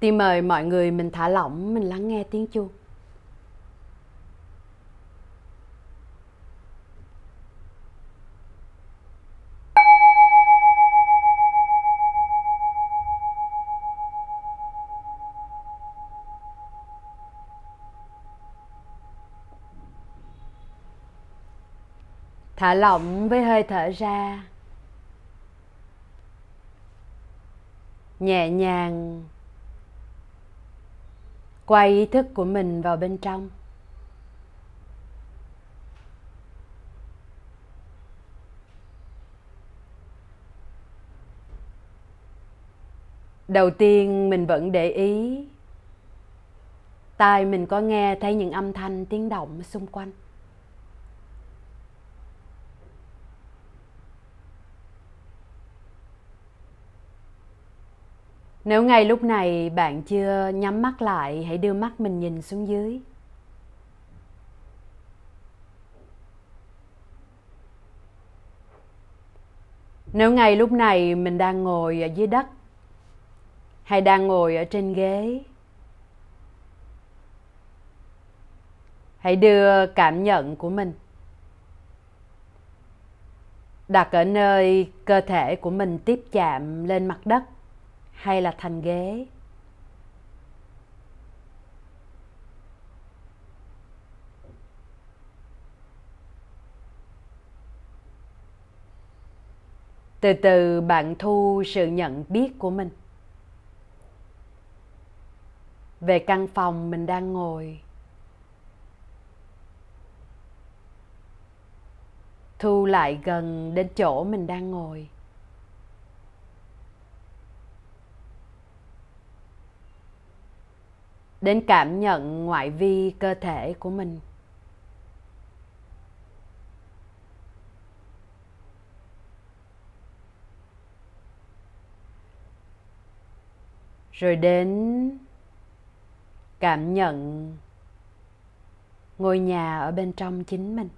Tiên mời mọi người mình thả lỏng, mình lắng nghe tiếng chuông. thả lỏng với hơi thở ra nhẹ nhàng quay ý thức của mình vào bên trong. Đầu tiên mình vẫn để ý, tai mình có nghe thấy những âm thanh tiếng động xung quanh. Nếu ngay lúc này bạn chưa nhắm mắt lại, hãy đưa mắt mình nhìn xuống dưới. Nếu ngay lúc này mình đang ngồi ở dưới đất hay đang ngồi ở trên ghế, hãy đưa cảm nhận của mình đặt ở nơi cơ thể của mình tiếp chạm lên mặt đất hay là thành ghế? Từ từ bạn thu sự nhận biết của mình. Về căn phòng mình đang ngồi. Thu lại gần đến chỗ mình đang ngồi. Đến cảm nhận ngoại vi cơ thể của mình. Rồi đến cảm nhận ngôi nhà ở bên trong chính mình.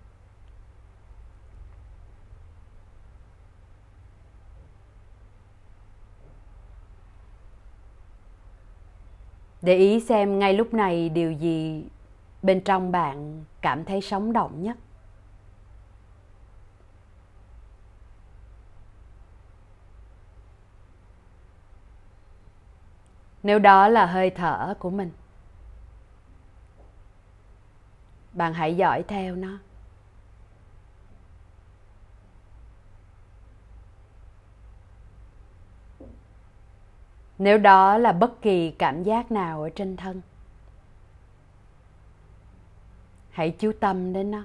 Để ý xem ngay lúc này điều gì bên trong bạn cảm thấy sống động nhất. Nếu đó là hơi thở của mình, bạn hãy dõi theo nó. Nếu đó là bất kỳ cảm giác nào ở trên thân, hãy chú tâm đến nó.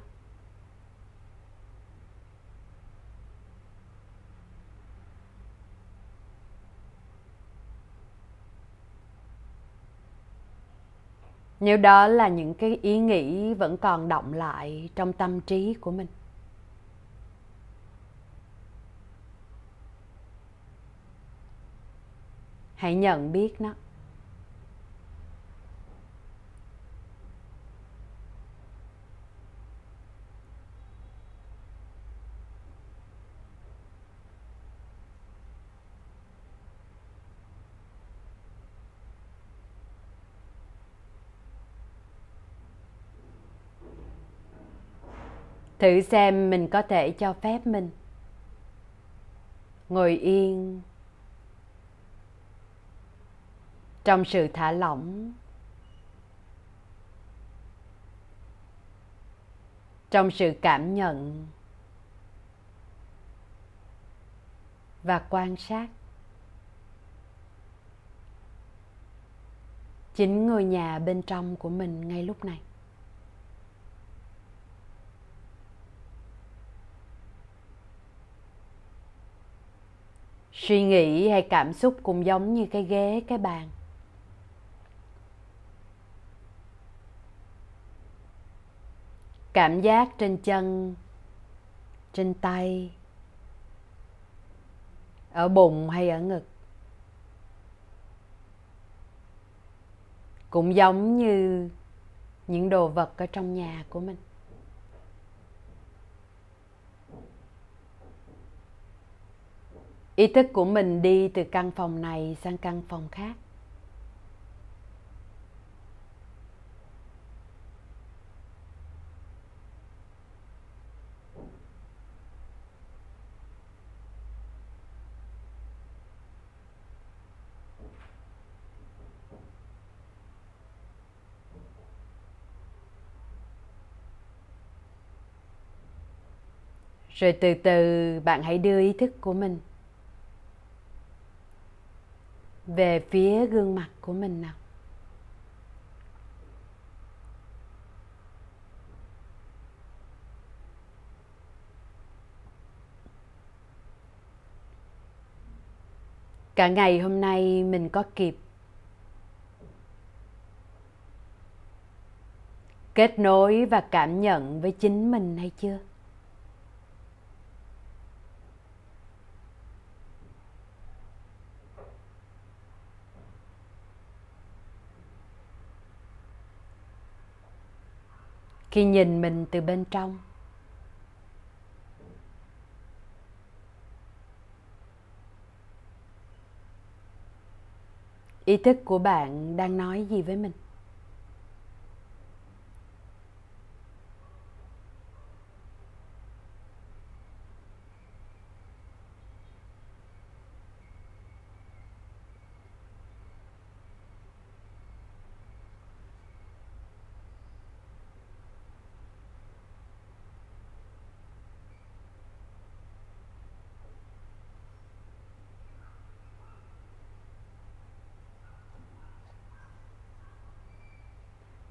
Nếu đó là những cái ý nghĩ vẫn còn động lại trong tâm trí của mình hãy nhận biết nó. Thử xem mình có thể cho phép mình ngồi yên trong sự thả lỏng. Trong sự cảm nhận. Và quan sát. Chính ngôi nhà bên trong của mình ngay lúc này. Suy nghĩ hay cảm xúc cũng giống như cái ghế, cái bàn. Cảm giác trên chân, trên tay, ở bụng hay ở ngực. Cũng giống như những đồ vật ở trong nhà của mình. Ý thức của mình đi từ căn phòng này sang căn phòng khác. Rồi từ từ bạn hãy đưa ý thức của mình về phía gương mặt của mình nào. Cả ngày hôm nay mình có kịp kết nối và cảm nhận với chính mình hay chưa? Khi nhìn mình từ bên trong. Ý thức của bạn đang nói gì với mình?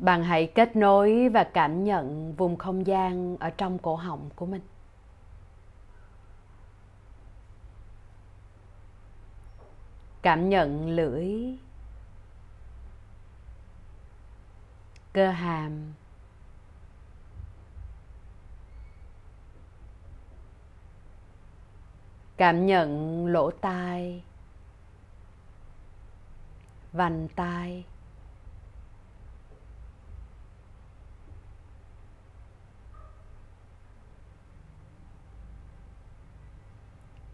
Bạn hãy kết nối và cảm nhận vùng không gian ở trong cổ họng của mình. Cảm nhận lưỡi, cơ hàm, cảm nhận lỗ tai, vành tai.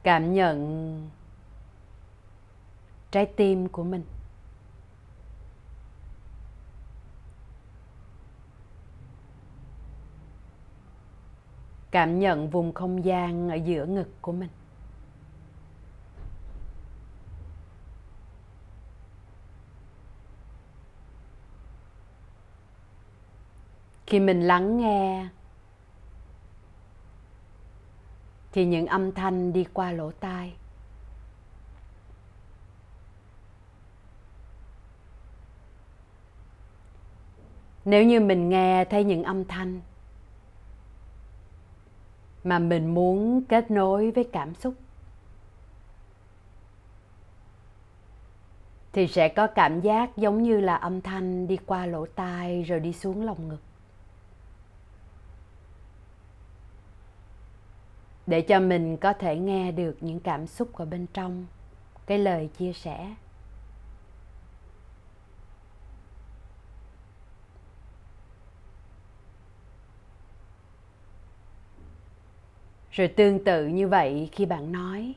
Cảm nhận trái tim của mình. Cảm nhận vùng không gian ở giữa ngực của mình. Khi mình lắng nghe thì những âm thanh đi qua lỗ tai. Nếu như mình nghe thấy những âm thanh mà mình muốn kết nối với cảm xúc, thì sẽ có cảm giác giống như là âm thanh đi qua lỗ tai rồi đi xuống lòng ngực. Để cho mình có thể nghe được những cảm xúc ở bên trong. Cái lời chia sẻ. Rồi tương tự như vậy khi bạn nói.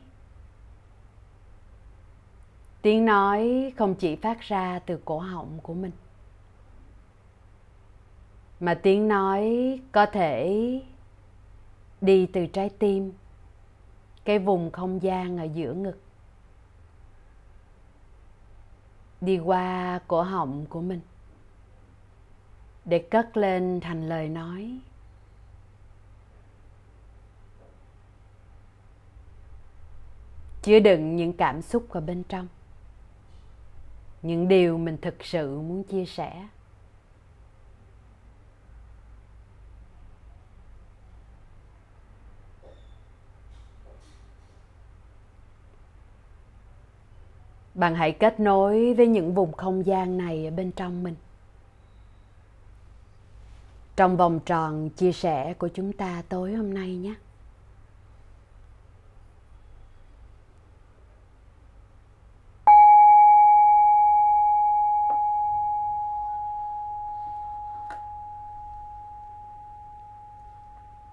Tiếng nói không chỉ phát ra từ cổ họng của mình, mà tiếng nói có thể đi từ trái tim, cái vùng không gian ở giữa ngực. Đi qua cổ họng của mình, để cất lên thành lời nói. Chứa đựng những cảm xúc ở bên trong, những điều mình thực sự muốn chia sẻ. Bạn hãy kết nối với những vùng không gian này ở bên trong mình. Trong vòng tròn chia sẻ của chúng ta tối hôm nay nhé.